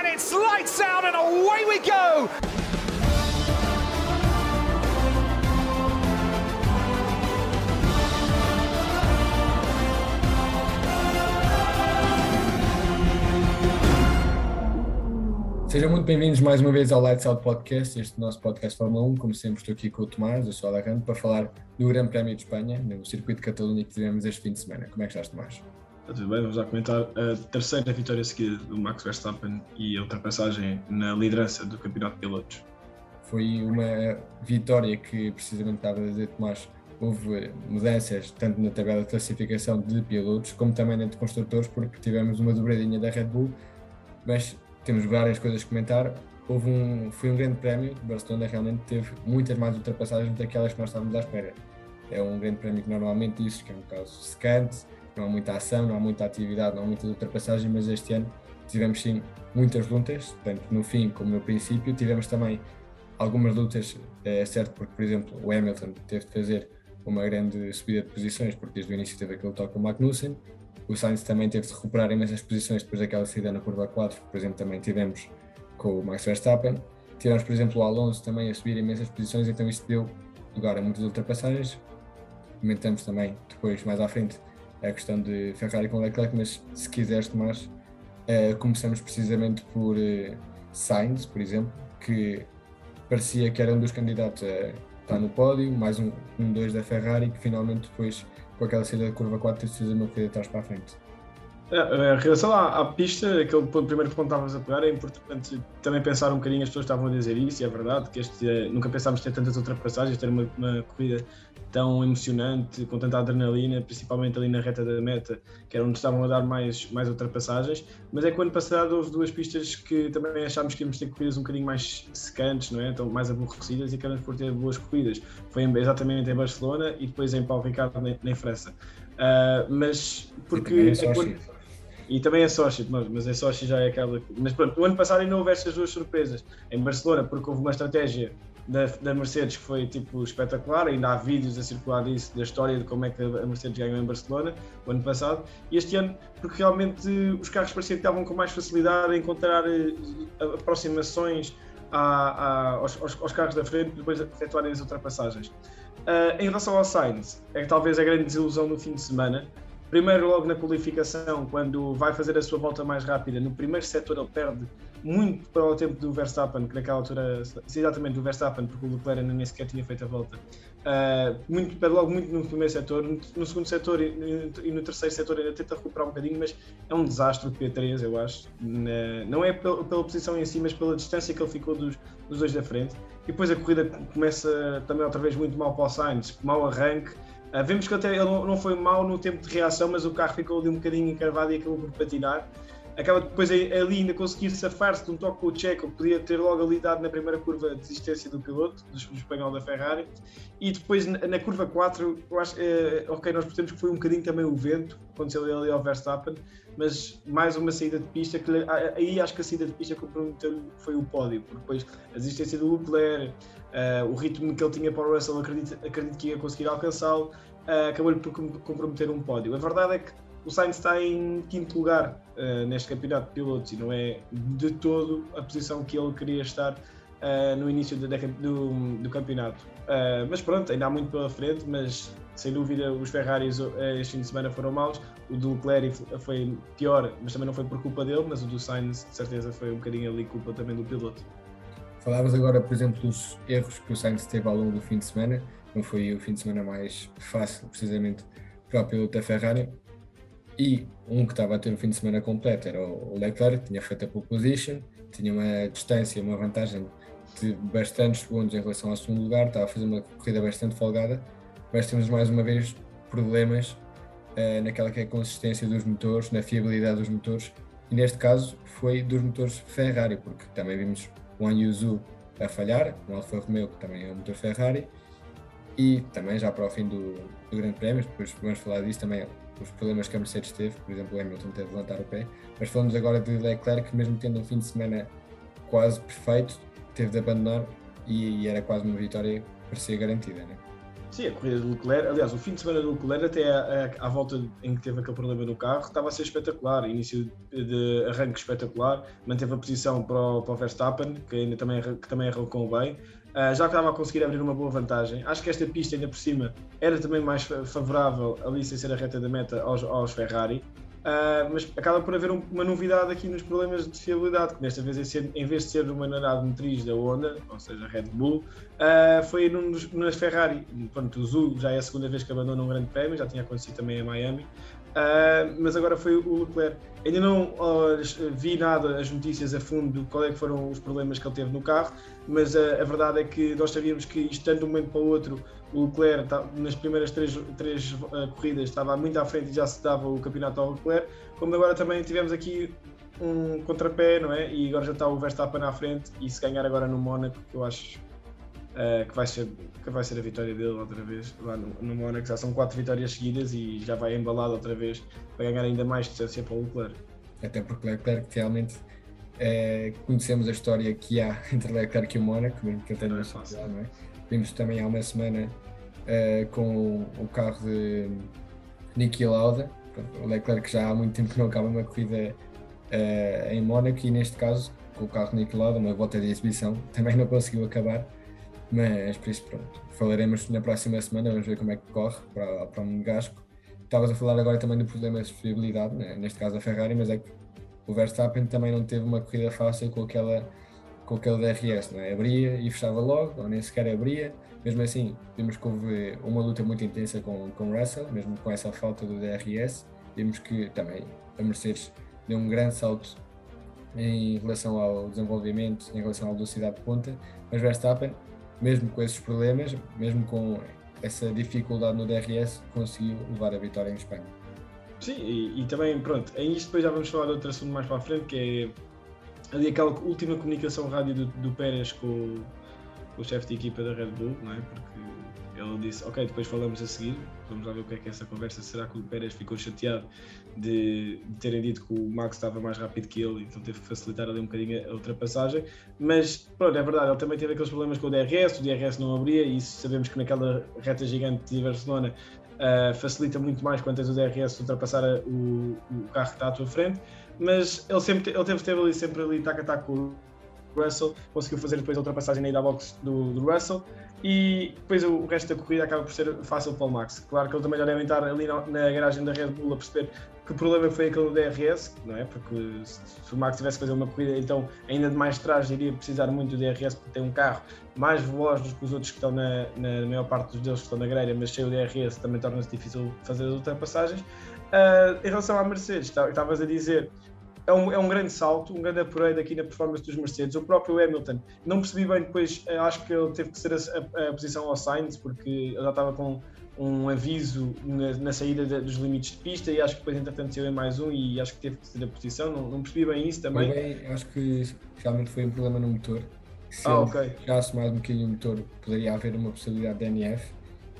and it's lights out and away we go. Sejam muito bem-vindos mais uma vez ao Lights Out Podcast, este nosso podcast Fórmula 1. Como sempre, estou aqui com o Tomás, eu sou o Alejandro, para falar do Grande Prémio de Espanha, no circuito de Catalunha que tivemos este fim de semana. Como é que estás, Tomás? Bem, vamos já comentar a terceira vitória seguida do Max Verstappen e a ultrapassagem na liderança do Campeonato de Pilotos. Foi uma vitória que, precisamente, estava a dizer, Tomás, houve mudanças tanto na tabela de classificação de pilotos como também na de construtores, porque tivemos uma dobradinha da Red Bull, mas temos várias coisas a comentar. Houve um, foi um grande prémio, Barcelona realmente teve muitas mais ultrapassagens daquelas que nós estávamos à espera. É um grande prémio que normalmente diz que é um caso secante, não há muita ação, não há muita atividade, não há muita ultrapassagem, mas este ano tivemos sim muitas lutas, tanto no fim como no princípio. Tivemos também algumas lutas, é certo, porque, por exemplo, o Hamilton teve de fazer uma grande subida de posições, porque desde o início teve aquele toque com o Magnussen. O Sainz também teve de recuperar imensas posições depois daquela saída na curva 4, por exemplo, também tivemos com o Max Verstappen. Tivemos, por exemplo, o Alonso também a subir imensas posições, então isso deu lugar a muitas ultrapassagens. Comentamos também depois, mais à frente, a questão de Ferrari com Leclerc, mas se quiseres, Tomás, uh, começamos precisamente por uh, Sainz, por exemplo, que parecia que era um dos candidatos a estar no pódio, mais um, um dois da Ferrari, que finalmente depois, com aquela saída da curva 4, teve de fazer uma corrida de trás para a frente. É, em relação à, à, pista, aquele ponto, primeiro ponto que estavas a pegar, é importante também pensar um bocadinho, as pessoas estavam a dizer isso, e é verdade, que este, é, nunca pensámos ter tantas ultrapassagens, ter uma, uma, corrida tão emocionante, com tanta adrenalina, principalmente ali na reta da meta, que era onde estavam a dar mais, mais ultrapassagens, mas é que o ano passado houve duas pistas que também achámos que íamos ter corridas um bocadinho mais secantes, não é? então, mais aborrecidas, e acabamos por ter boas corridas. Foi exatamente em Barcelona e depois em Paulo Ricardo, em França. Uh, mas porque... E também é Sochi, mas é Sochi já é aquela. Mas pronto, o ano passado ainda houve estas duas surpresas. Em Barcelona, porque houve uma estratégia da, da Mercedes que foi tipo espetacular, ainda há vídeos a circular disso, da história de como é que a Mercedes ganhou em Barcelona o ano passado. E este ano, porque realmente os carros pareciam que estavam com mais facilidade a encontrar eh, aproximações a, a, aos, aos, carros da frente depois de efetuarem as ultrapassagens. Uh, em relação ao Sainz, é que talvez a grande desilusão no fim de semana, Primeiro, logo na qualificação, quando vai fazer a sua volta mais rápida, no primeiro setor ele perde muito para o tempo do Verstappen, que naquela altura, exatamente do Verstappen, porque o Leclerc ainda nem sequer tinha feito a volta. Uh, muito, perde logo muito no primeiro setor, no segundo setor e, e no terceiro setor ainda tenta recuperar um bocadinho, mas é um desastre o P3, eu acho. Na, não é pela, pela, posição em si, mas pela distância que ele ficou dos, dos dois da frente. E depois a corrida começa também outra vez muito mal para o Sainz, mau arranque. Uh, vemos que até ele não foi mal no tempo de reação, mas o carro ficou ali um bocadinho encravado e acabou por patinar. Acaba depois ali ainda conseguir safar-se de um toque com o Checo, podia ter logo ali dado na primeira curva de desistência do piloto, do, espanhol da Ferrari. E depois na, curva 4, eu acho, uh, ok, nós percebemos que foi um bocadinho também o vento, aconteceu ali ao Verstappen, mas mais uma saída de pista que aí acho que a saída de pista comprometeu foi o pódio, porque depois a existência do Leclerc, uh, o ritmo que ele tinha para o Russell, acredito, acredito que ia conseguir alcançá-lo, uh, acabou-lhe por comprometer um pódio. A verdade é que o Sainz está em quinto lugar uh, neste campeonato de pilotos e não é de todo a posição que ele queria estar uh, no início do, do, do campeonato. Uh, mas pronto, ainda há muito pela frente, mas sem dúvida os Ferraris este fim de semana foram maus. O do Leclerc foi pior, mas também não foi por culpa dele, mas o do Sainz de certeza foi um bocadinho ali culpa também do piloto. Falavas agora, por exemplo, dos erros que o Sainz teve ao longo do fim de semana. Não foi o fim de semana mais fácil, precisamente, para o piloto da Ferrari. E um que estava a ter o fim de semana completo era o Leclerc, tinha feito a pole position, tinha uma distância, uma vantagem de bastantes segundos em relação ao segundo lugar, estava a fazer uma corrida bastante folgada, mas temos mais uma vez problemas uh, naquela que é a consistência dos motores, na fiabilidade dos motores, e neste caso foi dos motores Ferrari, porque também vimos o Anyuzu a falhar, o Alfa Romeo, que também é um motor Ferrari, e também já para o fim do, do Grande Prémio, depois vamos falar disso também, os problemas que a Mercedes teve, por exemplo, o Hamilton teve de levantar o pé, mas falamos agora de Leclerc, que mesmo tendo um fim de semana quase perfeito, teve de abandonar e, e era quase uma vitória parecia garantida, né? Sim, a corrida do Leclerc, aliás, o fim de semana do Leclerc, até à, à, volta em que teve aquele problema no carro, estava a ser espetacular. Início de arranque espetacular, manteve a posição para o, para o Verstappen, que, ainda também, que também arrancou bem. Uh, já que estava a conseguir abrir uma boa vantagem. Acho que esta pista, ainda por cima, era também mais favorável, ali sem ser a reta da meta, aos, aos Ferrari. Uh, mas acaba por haver um, uma novidade aqui nos problemas de fiabilidade, que desta vez, em, ser, em vez de ser uma unidade motriz da Honda, ou seja, a Red Bull, uh, foi num nas Ferrari. Pronto, o Zul já é a segunda vez que abandona um grande prémio, já tinha acontecido também em Miami, uh, mas agora foi o Leclerc. Ainda não vi nada, as notícias a fundo, qual é que foram os problemas que ele teve no carro, mas a verdade é que nós sabíamos que isto, tanto de um momento para o outro, o Leclerc tá, nas primeiras três, três uh, corridas estava muito à frente e já se dava o campeonato ao Leclerc, como agora também tivemos aqui um contrapé, não é? E agora já está o Verstappen à frente e se ganhar agora no Mónaco, eu acho uh, que, vai ser, que vai ser a vitória dele outra vez lá no, no Mónaco, já são quatro vitórias seguidas e já vai embalado outra vez para ganhar ainda mais distância para o Leclerc. Até porque Leclerc realmente é, conhecemos a história que há entre Leclerc e o Mónaco, mesmo que eu tenha não é não é? Vimos também há uma semana uh, com o carro de Niki Lauda. O Leclerc já há muito tempo que não acaba uma corrida uh, em Mónaco e neste caso com o carro de Niki Lauda, uma volta de exibição, também não conseguiu acabar. Mas por isso pronto, falaremos na próxima semana, vamos ver como é que corre para, para o Monegasco. Estavas a falar agora também de problemas de fiabilidade, né? neste caso a Ferrari, mas é que o Verstappen também não teve uma corrida fácil com aquela com aquele DRS, não é? Abria e fechava logo, ou nem sequer abria. Mesmo assim, vimos que houve uma luta muito intensa com, com Russell, mesmo com essa falta do DRS. Vimos que também a Mercedes deu um grande salto em relação ao desenvolvimento, em relação à velocidade de ponta, mas Verstappen, mesmo com esses problemas, mesmo com essa dificuldade no DRS, conseguiu levar a vitória em Espanha. Sim, e, e também, pronto, em isto depois já vamos falar de outro assunto mais para a frente, que é ali aquela última comunicação rádio do, do Pérez com, com o chefe de equipa da Red Bull, não é? Porque ele disse, ok, depois falamos a seguir, vamos lá ver o que é que é essa conversa, será que o Pérez ficou chateado de, de, terem dito que o Max estava mais rápido que ele, então teve que facilitar ali um bocadinho a ultrapassagem, mas pronto, é verdade, ele também teve aqueles problemas com o DRS, o DRS não abria, e sabemos que naquela reta gigante de Barcelona uh, facilita muito mais quando tens o DRS ultrapassar o, o carro que está à tua frente, mas ele sempre ele teve, teve ali sempre ali tac a tac com o Russell, conseguiu fazer depois a ultrapassagem na ida à box do, do, Russell e depois o resto da corrida acaba por ser fácil para o Max. Claro que ele também já deve estar ali na, na garagem da Red Bull a perceber que problema foi aquele do DRS, não é? Porque se, se o Max tivesse que fazer uma corrida, então ainda de mais trás iria precisar muito do DRS porque tem um carro mais veloz do que os outros que estão na, na maior parte dos deles que estão na grelha, mas sem o DRS também torna-se difícil fazer as ultrapassagens. Uh, em relação à Mercedes, estavas a dizer é um, é um grande salto, um grande upgrade aqui na performance dos Mercedes. O próprio Hamilton, não percebi bem depois, eh, acho que ele teve que ser a, a, a posição ao Sainz, porque ele já estava com um aviso na, na saída de, dos limites de pista e acho que depois entretanto saiu em mais um e acho que teve que ser a posição, não, não percebi bem isso também. Bem, acho que realmente foi um problema no motor. Se ah, ele okay. mais um bocadinho o motor, poderia haver uma possibilidade de DNF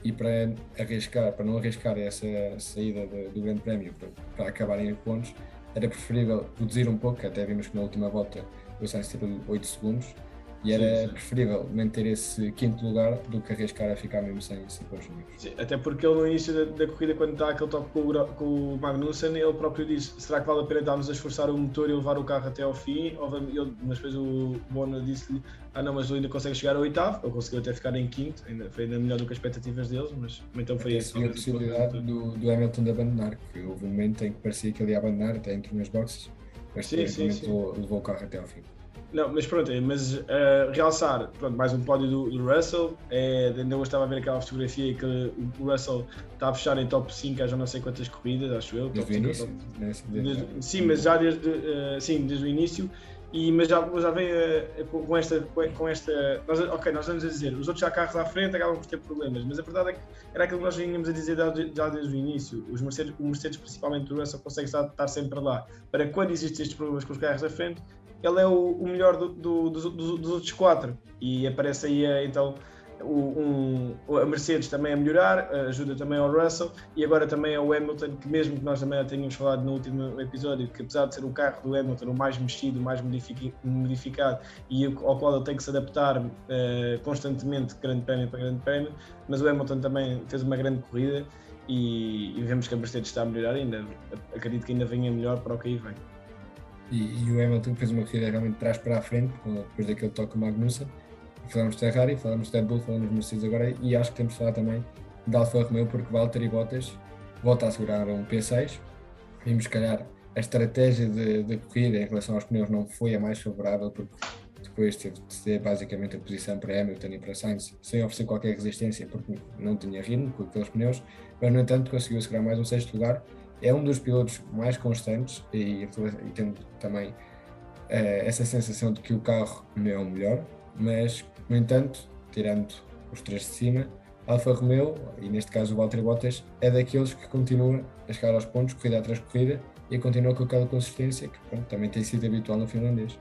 e para arriscar, para não arriscar essa saída de, do Grande Prémio para, para acabarem em pontos, era preferível reduzir um pouco, até vimos que na última volta o Sainz teve 8 segundos, e era sim, sim. preferível manter esse quinto lugar do que arriscar a ficar mesmo sem 5 pontos Sim, até porque ele no início da, da, corrida, quando está aquele toque com o, com o Magnussen, ele próprio disse: será que vale a pena estarmos a esforçar o motor e levar o carro até ao fim? Ele, mas depois o Bona disse-lhe: ah, não, mas ele ainda consegue chegar ao oitavo. Ele conseguiu até ficar em quinto, ainda, foi ainda melhor do que as expectativas deles, mas então foi isso. a possibilidade do, do Hamilton de abandonar, que houve um momento em que parecia que ele ia abandonar, até entre nas boxes, mas sim, sim, sim. Levou, levou o carro até ao fim. Não, mas pronto, mas uh, realçar, pronto, mais um pódio do, do Russell. É, ainda hoje estava a ver aquela fotografia que o Russell está a fechar em top 5 há já não sei quantas corridas, acho eu. Desde início? Top, desde, desde, sim, mas já desde, uh, sim, desde o início. E, mas já, já vem uh, com, esta, com esta. Nós, ok, nós vamos a dizer, os outros já carros à frente acabam por ter problemas, mas a verdade é que era aquilo que nós vínhamos a dizer já, já desde o início. Os Mercedes, o Mercedes, principalmente o Russell, consegue estar, estar sempre lá para quando existem estes problemas com os carros à frente ele é o, o melhor do, do, dos, outros quatro. E aparece aí, eh, então, um, a Mercedes também a melhorar, ajuda também ao Russell e agora também ao Hamilton, que mesmo que nós também tínhamos falado no último episódio, que apesar de ser o carro do Hamilton o mais mexido, o mais modificado e ao qual ele tem que se adaptar uh, constantemente grande prémio para grande prémio, mas o Hamilton também fez uma grande corrida e vemos que a Mercedes está a melhorar ainda, acredito que ainda venha melhor para o que aí vem. E, e o Hamilton fez uma corrida realmente de trás para a frente, depois daquele toque Magnussen, falamos de Ferrari, falamos de Red Bull, falamos de Mercedes agora e acho que temos de falar também de Alfa Romeo porque Valtteri Bottas volta a segurar um P6. Vimos, se calhar, a estratégia de, de, corrida em relação aos pneus não foi a mais favorável porque depois teve de ceder basicamente a posição para Hamilton e para Sainz sem oferecer qualquer resistência porque não tinha ritmo com aqueles pneus, mas no entanto conseguiu segurar mais um sexto lugar. É um dos pilotos mais constantes e, e tendo também eh, essa sensação de que o carro não é o melhor, mas no entanto, tirando os três de cima, Alfa Romeo, e neste caso o Valtteri Bottas, é daqueles que continua a chegar aos pontos, corrida atrás corrida, e continua com aquela consistência que pronto, também tem sido habitual no finlandês.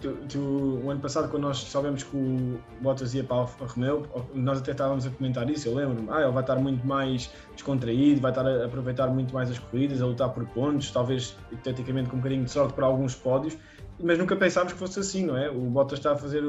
Tu, tu, o ano passado, quando nós soubemos que o Bottas ia para a Romeo, nós até estávamos a comentar isso. Eu lembro-me, ah, ele vai estar muito mais descontraído, vai estar a aproveitar muito mais as corridas, a lutar por pontos, talvez hipoteticamente com um bocadinho de sorte para alguns pódios, mas nunca pensámos que fosse assim, não é? O Bottas está a fazer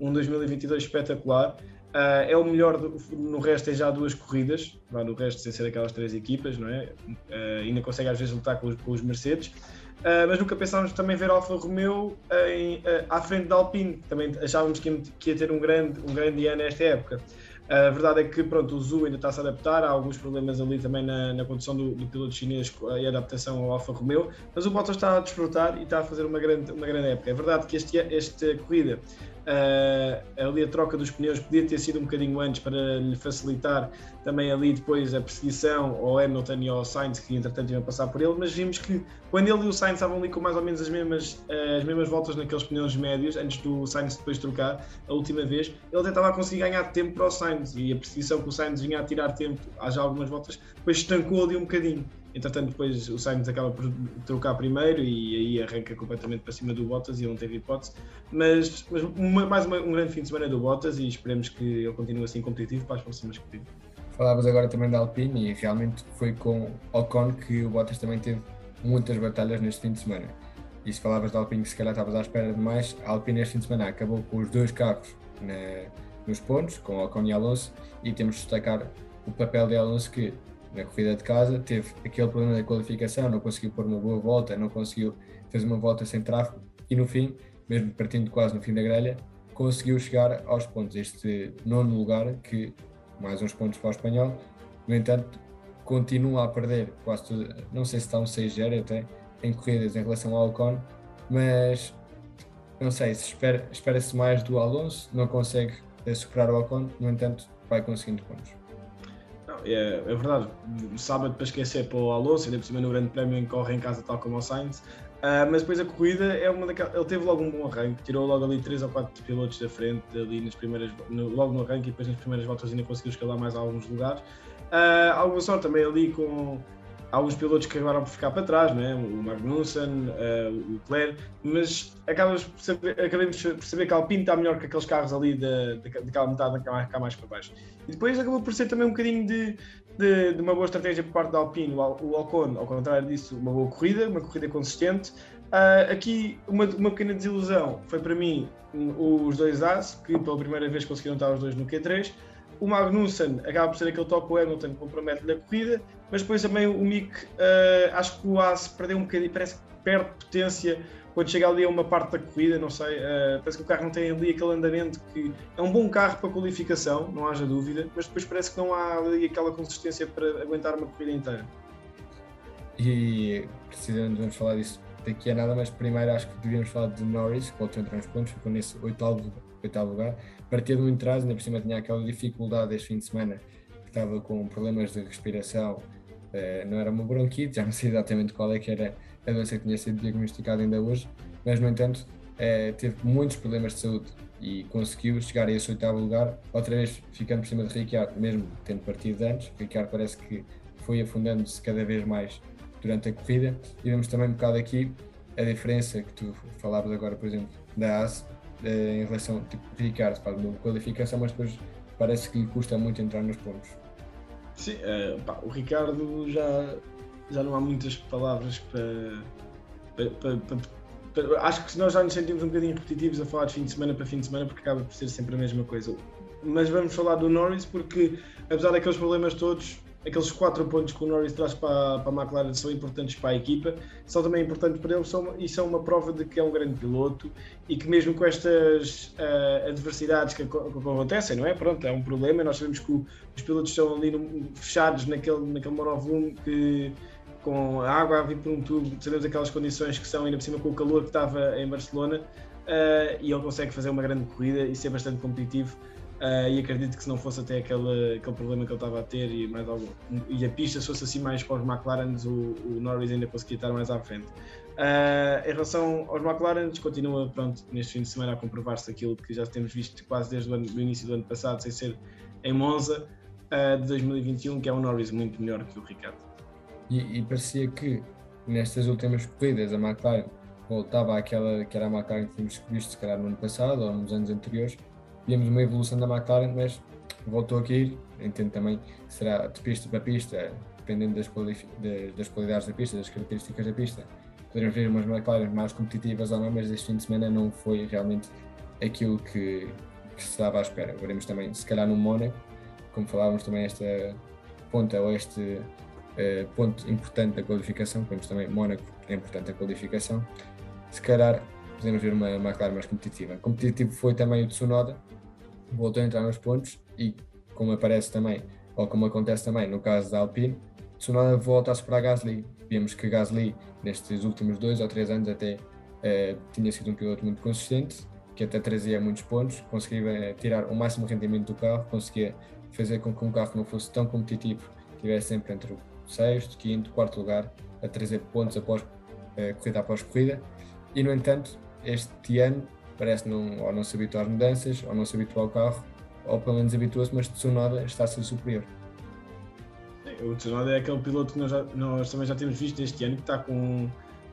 um 2022 espetacular. Uh, é o melhor, do, no resto tem já duas corridas, no resto sem ser aquelas três equipas, não é? Uh, ainda consegue às vezes lutar com os, com os Mercedes, uh, mas nunca pensámos também ver Alfa Romeo em, à frente da Alpine, também achávamos que, ia ter um grande, um grande ano nesta época. A verdade é que pronto, o Zu ainda está a se adaptar, há alguns problemas ali também na, na condução do, do, piloto chinês e adaptação ao Alfa Romeo, mas o Bottas está a desfrutar e está a fazer uma grande, uma grande época. É verdade que este, esta corrida Uh, ali a troca dos pneus podia ter sido um bocadinho antes para lhe facilitar também ali depois a perseguição ao Hamilton e ao Sainz que entretanto iam passar por ele, mas vimos que quando ele e o Sainz estavam ali com mais ou menos as mesmas, uh, as mesmas voltas naqueles pneus médios, antes do Sainz depois trocar a última vez, ele tentava conseguir ganhar tempo para o Sainz e a perseguição que o Sainz vinha a tirar tempo há já algumas voltas, depois estancou ali um bocadinho. Entretanto, depois o Sainz acaba por trocar primeiro e aí arranca completamente para cima do Bottas e ele não teve hipótese. Mas, mas uma, mais uma, um grande fim de semana do Bottas e esperemos que ele continue assim competitivo para as próximas corridas. Falavas agora também da Alpine e realmente foi com Ocon que o Bottas também teve muitas batalhas neste fim de semana. E se falavas da Alpine, se calhar estavas à espera de mais, a Alpine este fim de semana acabou com os dois carros na, nos pontos, com Ocon e Alonso, e temos de destacar o papel de Alonso que na corrida de casa, teve aquele problema da qualificação, não conseguiu pôr uma boa volta, não conseguiu, fez uma volta sem tráfego e no fim, mesmo partindo quase no fim da grelha, conseguiu chegar aos pontos. Este nono lugar, que mais uns pontos para o espanhol, no entanto, continua a perder quase tudo, não sei se está um 6-0 até, em corridas em relação ao Ocon, mas não sei, se espera, espera-se mais do Alonso, não consegue superar o Ocon, no entanto, vai conseguindo pontos é, é verdade. Sábado para esquecer para o Alonso, ainda por cima no Grande Prémio em corre em casa, tal como o Sainz. Uh, mas depois a corrida é uma daquelas. Ele teve logo um bom arranque, tirou logo ali 3 ou 4 pilotos da frente, ali nas primeiras, no, logo no arranque, e depois nas primeiras voltas ainda conseguiu escalar mais alguns lugares. Uh, alguma sorte também ali com, alguns pilotos que acabaram por ficar para trás, não é? o Magnussen, uh, o Leclerc, mas acabamos por saber, acabamos por saber que a Alpine está melhor que aqueles carros ali da, daquela metade cá, cá mais para baixo. E depois acabou por ser também um bocadinho de, de, de uma boa estratégia por parte da Alpine, o, o ao contrário disso, uma boa corrida, uma corrida consistente. Uh, aqui uma, uma pequena desilusão foi para mim os dois As, que pela primeira vez conseguiram estar os dois no Q3 o Magnussen acaba por ser aquele o Hamilton que compromete-lhe a corrida, mas depois também o Mick, uh, acho que o Haas perdeu um bocadinho, parece que perde potência quando chega ali a uma parte da corrida, não sei, uh, parece que o carro não tem ali aquele andamento que é um bom carro para qualificação, não haja dúvida, mas depois parece que não há ali aquela consistência para aguentar uma corrida inteira. E precisamos vamos falar disso daqui a nada, mas primeiro acho que devíamos falar de Norris, que voltou a entrar nos pontos, ficou nesse oitavo, oitavo lugar, partia de muito atrás, ainda por cima tinha aquela dificuldade este fim de semana, que estava com problemas de respiração, uh, não era uma bronquite, já não sei exatamente qual é que era a doença que tinha sido diagnosticada ainda hoje, mas no entanto uh, teve muitos problemas de saúde e conseguiu chegar a esse oitavo lugar, outra vez ficando por cima de Ricciardo, mesmo tendo partido antes, Ricciardo parece que foi afundando-se cada vez mais durante a corrida, e vemos também um bocado aqui a diferença que tu falavas agora, por exemplo, da AS, eh, em relação, tipo, Ricardo faz uma qualificação, mas depois parece que lhe custa muito entrar nos pontos. Sim, uh, pá, o Ricardo já, já não há muitas palavras para, para, para, para, Acho que nós já nos sentimos um bocadinho repetitivos a falar de fim de semana para fim de semana porque acaba por ser sempre a mesma coisa. Mas vamos falar do Norris porque, apesar daqueles problemas todos, aqueles quatro pontos que o Norris traz para, para a McLaren são importantes para a equipa, são também importantes para ele são, e são uma prova de que é um grande piloto e que mesmo com estas uh, adversidades que, que, acontecem, não é? Pronto, é um problema, nós sabemos que o, os pilotos estão ali no, fechados naquele, naquele monovolume que com a água a vir por um tubo, sabemos aquelas condições que são ainda por cima com o calor que estava em Barcelona uh, e ele consegue fazer uma grande corrida e ser bastante competitivo Uh, e acredito que se não fosse até aquele, aquele problema que ele estava a ter e, mais algum, e a pista se fosse assim mais para os McLarens, o, o Norris ainda conseguia estar mais à frente. Uh, em relação aos McLarens, continua pronto, neste fim de semana a comprovar-se aquilo que já temos visto quase desde o, ano, do início do ano passado, sem ser em Monza uh, de 2021, que é um Norris muito melhor que o Ricardo. E, e, parecia que nestas últimas corridas a McLaren voltava àquela que era a McLaren que tínhamos visto se calhar no ano passado ou nos anos anteriores, víamos uma evolução da McLaren, mas voltou a cair. Entendo também será de pista para pista, dependendo das, das, qualidades da pista, das características da pista. Poderemos ver umas McLaren mais competitivas ou não, mas este fim de semana não foi realmente aquilo que, que se estava à espera. Veremos também, se calhar, no Mónaco, como falávamos também, esta ponta ou este uh, ponto importante da qualificação, vemos também Mónaco é importante a qualificação. Se calhar podemos ver uma McLaren mais competitiva. Competitivo foi também o Tsunoda, voltou a entrar nos pontos e, como aparece também, ou como acontece também no caso da Alpine, Tsunoda volta a Gasly. Vimos que Gasly, nestes últimos dois ou três anos, até uh, tinha sido um piloto muito consistente, que até trazia muitos pontos, conseguia uh, tirar o máximo rendimento do carro, conseguia fazer com que um carro não fosse tão competitivo, estivesse sempre entre o sexto, quinto, quarto lugar, a trazer pontos após uh, corrida após corrida. E, no entanto, este ano parece não, ou não se habituar às mudanças, ou não se habituar ao carro, ou pelo menos habitua-se, mas Tsunoda está a ser superior. O Tsunoda é aquele piloto que nós, já, nós também já temos visto este ano, que está com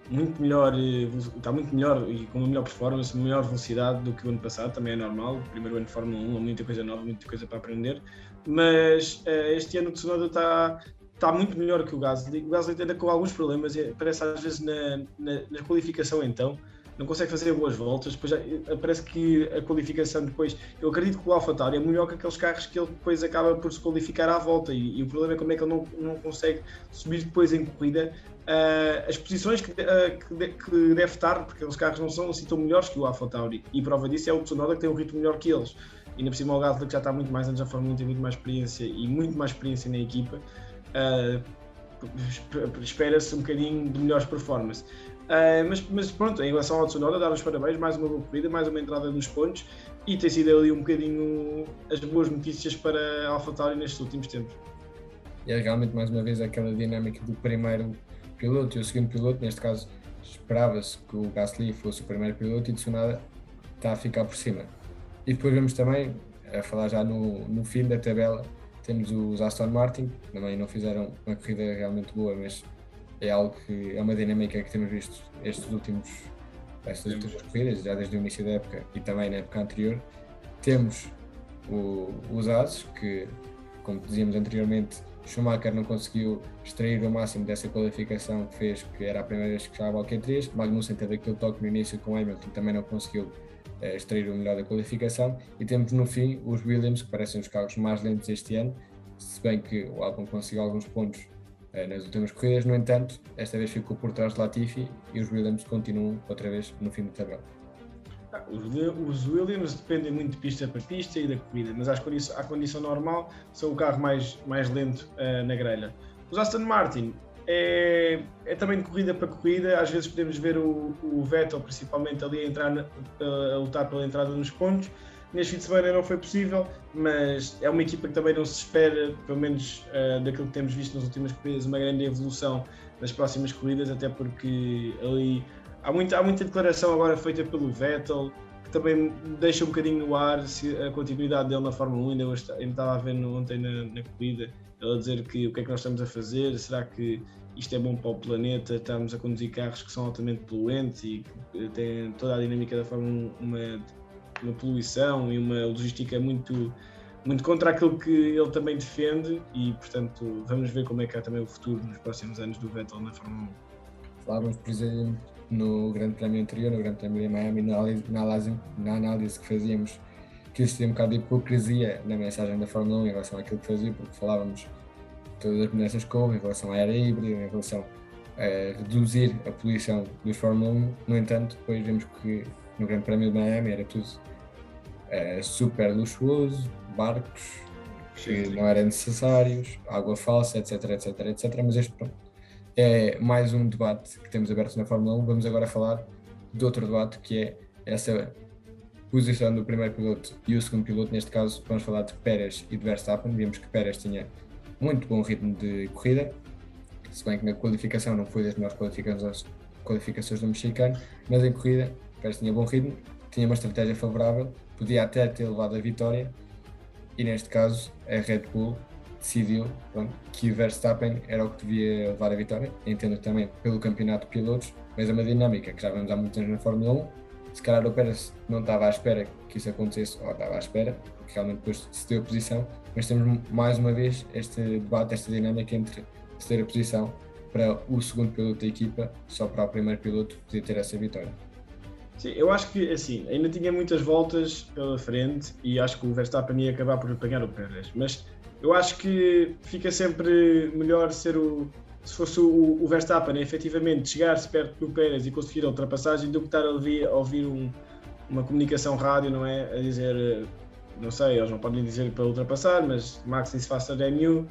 muito melhor, está muito melhor e com uma melhor performance, melhor velocidade do que o ano passado, também é normal. Primeiro ano de Fórmula 1, muita coisa nova, muita coisa para aprender. Mas uh, este ano o Tsunoda está, está muito melhor que o Gasly. O Gasly ainda com alguns problemas, parece às vezes na, na, na qualificação então não consegue fazer boas voltas, depois já, parece que a qualificação depois, eu acredito que o AlphaTauri é melhor que aqueles carros que ele depois acaba por se qualificar à volta e, e o problema é como é que ele não, não consegue subir depois em corrida. Uh, as posições que, uh, que, de, que, deve estar, porque os carros não são assim tão melhores que o AlphaTauri e prova disso é o Tsunoda que tem um ritmo melhor que eles. E na por cima o Gasly que já está muito mais anos na Fórmula 1 tem muito mais experiência e muito mais experiência na equipa uh, espera-se um bocadinho de melhores performances Uh, mas, mas, pronto, em relação ao Tsunoda, dar os parabéns, mais uma boa corrida, mais uma entrada nos pontos e tem sido ali um bocadinho as boas notícias para AlphaTauri nestes últimos tempos. E é realmente mais uma vez aquela dinâmica do primeiro piloto e o segundo piloto, neste caso esperava-se que o Gasly fosse o primeiro piloto e Tsunoda está a ficar por cima. E depois vemos também, a falar já no, no fim da tabela, temos os Aston Martin, também não fizeram uma corrida realmente boa, mas é algo que é uma dinâmica que temos visto estes últimos, estas últimas corridas, já desde o início da época e também na época anterior. Temos o, os Ases, que, como dizíamos anteriormente, Schumacher não conseguiu extrair o máximo dessa qualificação que fez, que era a primeira vez que chegava ao Q3. Magnussen teve aquele toque no início com Hamilton, também não conseguiu eh, extrair o melhor da qualificação. E temos no fim os Williams, que parecem os carros mais lentos este ano, se bem que o Albon conseguiu alguns pontos nas últimas corridas. No entanto, esta vez ficou por trás de Latifi e os Williams continuam outra vez no fim da tabela. Ah, os Williams dependem muito de pista para pista e da corrida, mas à condição, à condição normal são o carro mais, mais lento uh, na grelha. Os Aston Martin é, é, também de corrida para corrida, às vezes podemos ver o, o Vettel principalmente ali a, entrar na, a lutar pela entrada nos pontos, Neste fim de semana não foi possível, mas é uma equipa que também não se espera, pelo menos uh, daquilo que temos visto nas últimas corridas, uma grande evolução nas próximas corridas, até porque ali há, muito, há muita declaração agora feita pelo Vettel, que também deixa um bocadinho no ar a continuidade dele na Fórmula 1. Ainda, eu estava a ver ontem na, na corrida, ele a dizer que o que é que nós estamos a fazer, será que isto é bom para o planeta, estamos a conduzir carros que são altamente poluentes e que têm toda a dinâmica da Fórmula 1 uma uma poluição e uma logística muito, muito contra aquilo que ele também defende e, portanto, vamos ver como é que é também o futuro nos próximos anos do Vettel na Fórmula 1. Falávamos, por exemplo, no Grande Prémio anterior, no Grande Prémio de Miami, na análise, na análise, que fazíamos, que existia um bocado de hipocrisia na mensagem da Fórmula 1 em relação àquilo que fazia, porque falávamos todas as mudanças que houve em relação à era híbrida, em relação a reduzir a poluição dos Fórmula 1. No entanto, depois vimos que no Grande Prémio de Miami era tudo uh, super luxuoso, barcos que não eram necessários, água falsa, etc, etc, etc. Mas este pronto, é mais um debate que temos aberto na Fórmula 1. Vamos agora falar de outro debate que é essa posição do primeiro piloto e o segundo piloto. Neste caso, vamos falar de Pérez e de Verstappen. Vimos que Pérez tinha muito bom ritmo de corrida, se bem que na qualificação não foi das melhores qualificações, qualificações do mexicano, mas em corrida Pérez tinha bom ritmo, tinha uma estratégia favorável, podia até ter levado a vitória e neste caso a Red Bull decidiu pronto, que Verstappen era o que devia levar a vitória, entendo também pelo campeonato de pilotos, mas é uma dinâmica que já vemos há muitos anos na Fórmula 1. Se calhar o Pérez não estava à espera que isso acontecesse, ou estava à espera, porque realmente depois cedeu a posição, mas temos mais uma vez este debate, esta dinâmica entre ceder a posição para o segundo piloto da equipa, só para o primeiro piloto poder ter essa vitória. Sim, eu acho que assim, ainda tinha muitas voltas pela frente e acho que o Verstappen ia acabar por apanhar o Pérez, mas eu acho que fica sempre melhor ser o. Se fosse o, o Verstappen efetivamente chegar-se perto do Pérez e conseguir a ultrapassagem, do que estar a ouvir, a ouvir um, uma comunicação rádio, não é? A dizer, não sei, eles não podem dizer para ultrapassar, mas Max is faster than you,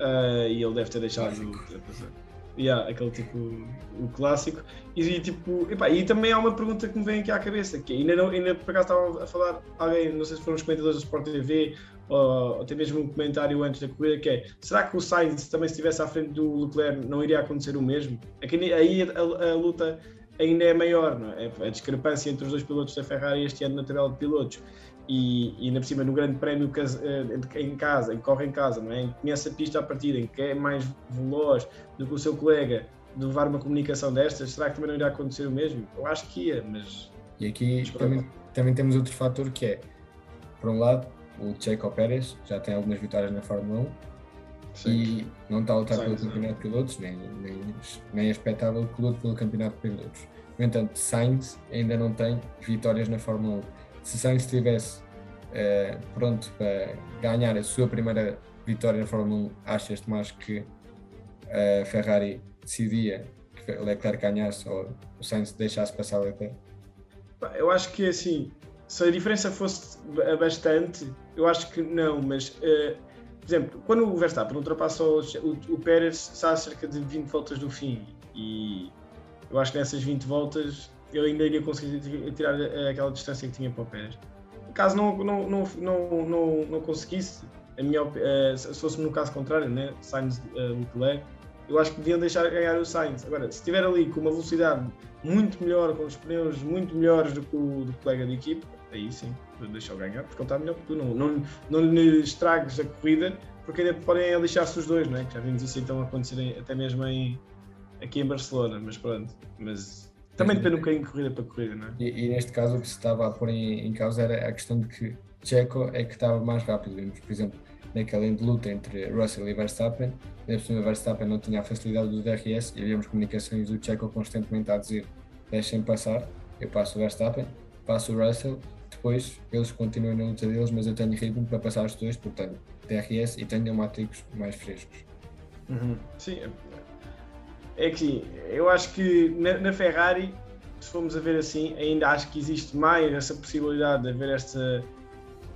uh, e ele deve ter deixado de ultrapassar yeah, aquele tipo, o clássico. E, e tipo, epá, e também há uma pergunta que me vem aqui à cabeça, que ainda, não, ainda por acaso estava a falar alguém, não sei se foram os comentadores do Sport TV ou, até mesmo um comentário antes da corrida, que é, será que o Sainz também se estivesse à frente do Leclerc não iria acontecer o mesmo? É que aí a, a, a luta ainda é maior, não é? A discrepância entre os dois pilotos da Ferrari este ano na tabela de pilotos e, e ainda por cima no grande prémio eh, em casa, em corre em casa, não é? em conhece a pista à partida, em que é mais veloz do que o seu colega, de levar uma comunicação destas, será que também não irá acontecer o mesmo? Eu acho que ia, mas. E aqui também, também, temos outro fator que é, por um lado, o Checo Pérez já tem algumas vitórias na Fórmula 1 Sim. e não está a lutar pelo Campeonato de Pilotos, nem, nem, nem é expectável que lute pelo Campeonato de Pilotos. No entanto, Sainz ainda não tem vitórias na Fórmula 1 se Sainz estivesse uh, pronto para ganhar a sua primeira vitória na Fórmula 1, achas mais que a Ferrari decidia que Leclerc ganhasse ou o Sainz deixasse passar Leclerc? Eu acho que assim, se a diferença fosse bastante, eu acho que não, mas uh, por exemplo, quando o Verstappen ultrapassa o, o, o Pérez, está a cerca de 20 voltas do fim e eu acho que nessas 20 voltas eu ainda iria conseguir tirar aquela distância que tinha para o Pérez. Caso não, não, não, não, não, não conseguisse, a minha, uh, se fosse no caso contrário, né, Sainz uh, eu acho que deviam deixar ganhar o Sainz. Agora, se estiver ali com uma velocidade muito melhor, com os pneus muito melhores do que o do colega de equipe, aí sim, deixa-o ganhar, porque ele está melhor que tu. Não, não, não lhe estragues a corrida, porque ainda podem lixar-se os dois, não é? Que já vimos isso então acontecer até mesmo em, aqui em Barcelona, mas pronto. Mas também depende um bocadinho de corrida para corrida, não é? E, e, neste caso o que se estava a pôr em, em causa era a questão de que Checo é que estava mais rápido. Vimos, por exemplo, naquela luta entre Russell e Verstappen, nesse cima Verstappen não tinha a facilidade do DRS e havíamos comunicações do Checo constantemente a dizer deixem passar, eu passo o Verstappen, passo o Russell, depois eles continuam na luta deles, mas eu tenho ritmo para passar os dois, portanto, DRS e tenho pneumáticos mais frescos. Uhum. Sim, é que eu acho que na, na, Ferrari, se formos a ver assim, ainda acho que existe mais essa possibilidade de haver esta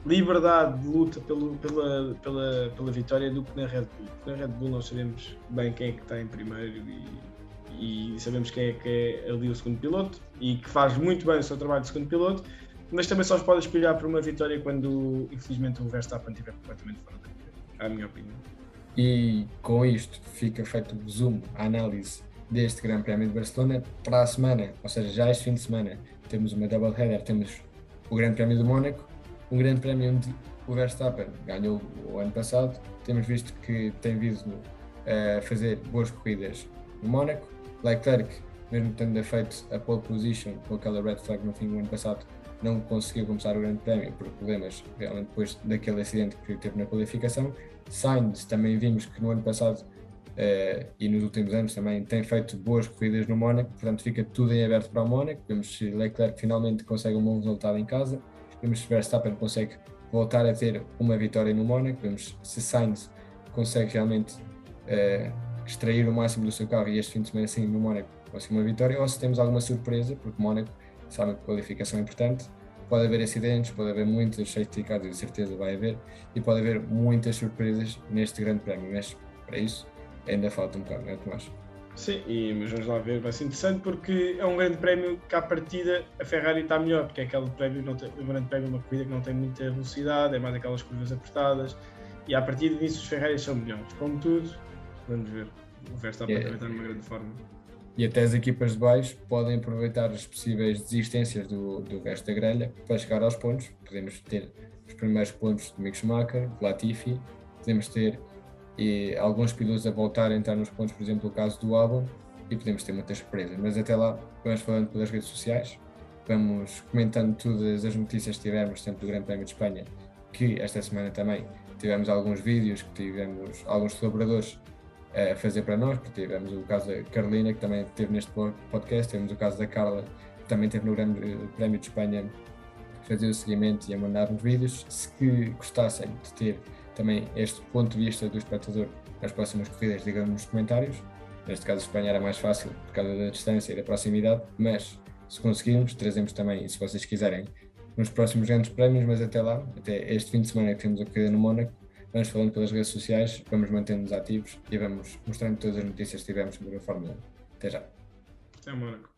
liberdade de luta pelo, pela, pela, pela vitória do que na Red Bull. Na Red Bull nós sabemos bem quem é que está em primeiro e, e sabemos quem é que é ali o segundo piloto e que faz muito bem o seu trabalho de segundo piloto, mas também só se pode aspirar por uma vitória quando, infelizmente, o Verstappen estiver completamente fora da corrida, a minha opinião. E com isto fica feito o resumo, a análise deste Grande Prémio de Barcelona. Para a semana, ou seja, já este fim de semana, temos uma double header, temos o Grande Prémio do Mónaco, um Grande Prémio onde o Verstappen ganhou o ano passado. Temos visto que tem vindo a fazer boas corridas no Mónaco. Leclerc mesmo tendo feito a pole position com aquela red flag no fim do ano passado, não conseguiu começar o Grande Prémio por problemas realmente depois daquele acidente que teve na qualificação. Sainz também vimos que no ano passado uh, e nos últimos anos também tem feito boas corridas no Mónaco, portanto fica tudo em aberto para o Mónaco. Vemos se Leclerc finalmente consegue um bom resultado em casa, vemos se Verstappen consegue voltar a ter uma vitória no Mónaco, vemos se Sainz consegue realmente uh, extrair o máximo do seu carro e este fim de semana sim no Mónaco conseguir uma vitória, ou se temos alguma surpresa, porque Mónaco sabe que qualificação é importante, pode haver acidentes, pode haver muitas safety cars, de certeza vai haver, e pode haver muitas surpresas neste grande prémio, mas para isso ainda falta um bocado, não é Tomás? Sim, e, mas vamos lá ver, vai ser interessante porque é um grande prémio que à partida a Ferrari está melhor, porque é aquele prémio, não tem, um grande prémio uma corrida que não tem muita velocidade, é mais aquelas curvas apertadas, e à partida disso os Ferraris são melhores. Contudo, vamos ver, o Verstappen yeah. também está numa grande forma. E até as equipas de baixo podem aproveitar as possíveis desistências do, do resto da grelha para chegar aos pontos. Podemos ter os primeiros pontos de Mick Schumacher, Latifi, podemos ter e alguns pilotos a voltar a entrar nos pontos, por exemplo, o caso do Albon, e podemos ter muitas surpresas. Mas até lá, vamos falando pelas redes sociais, vamos comentando todas as notícias que tivermos, tanto do Grande Prémio de Espanha, que esta semana também tivemos alguns vídeos, que tivemos alguns colaboradores a fazer para nós, porque tivemos o caso da Carolina, que também esteve neste podcast, tivemos o caso da Carla, que também esteve no Grande Prémio de Espanha fazer o seguimento e a mandar-nos vídeos. Se gostassem de ter também este ponto de vista do espectador nas próximas corridas, digam nos comentários. Neste caso, Espanha era mais fácil por causa da distância e da proximidade, mas se conseguirmos, trazemos também, se vocês quiserem, nos próximos grandes prémios, mas até lá, até este fim de semana que temos a corrida no Mónaco, vamos falando pelas redes sociais, vamos mantendo-nos ativos e vamos mostrando todas as notícias que tivemos sobre a Fórmula 1. Até já. Até Mónaco.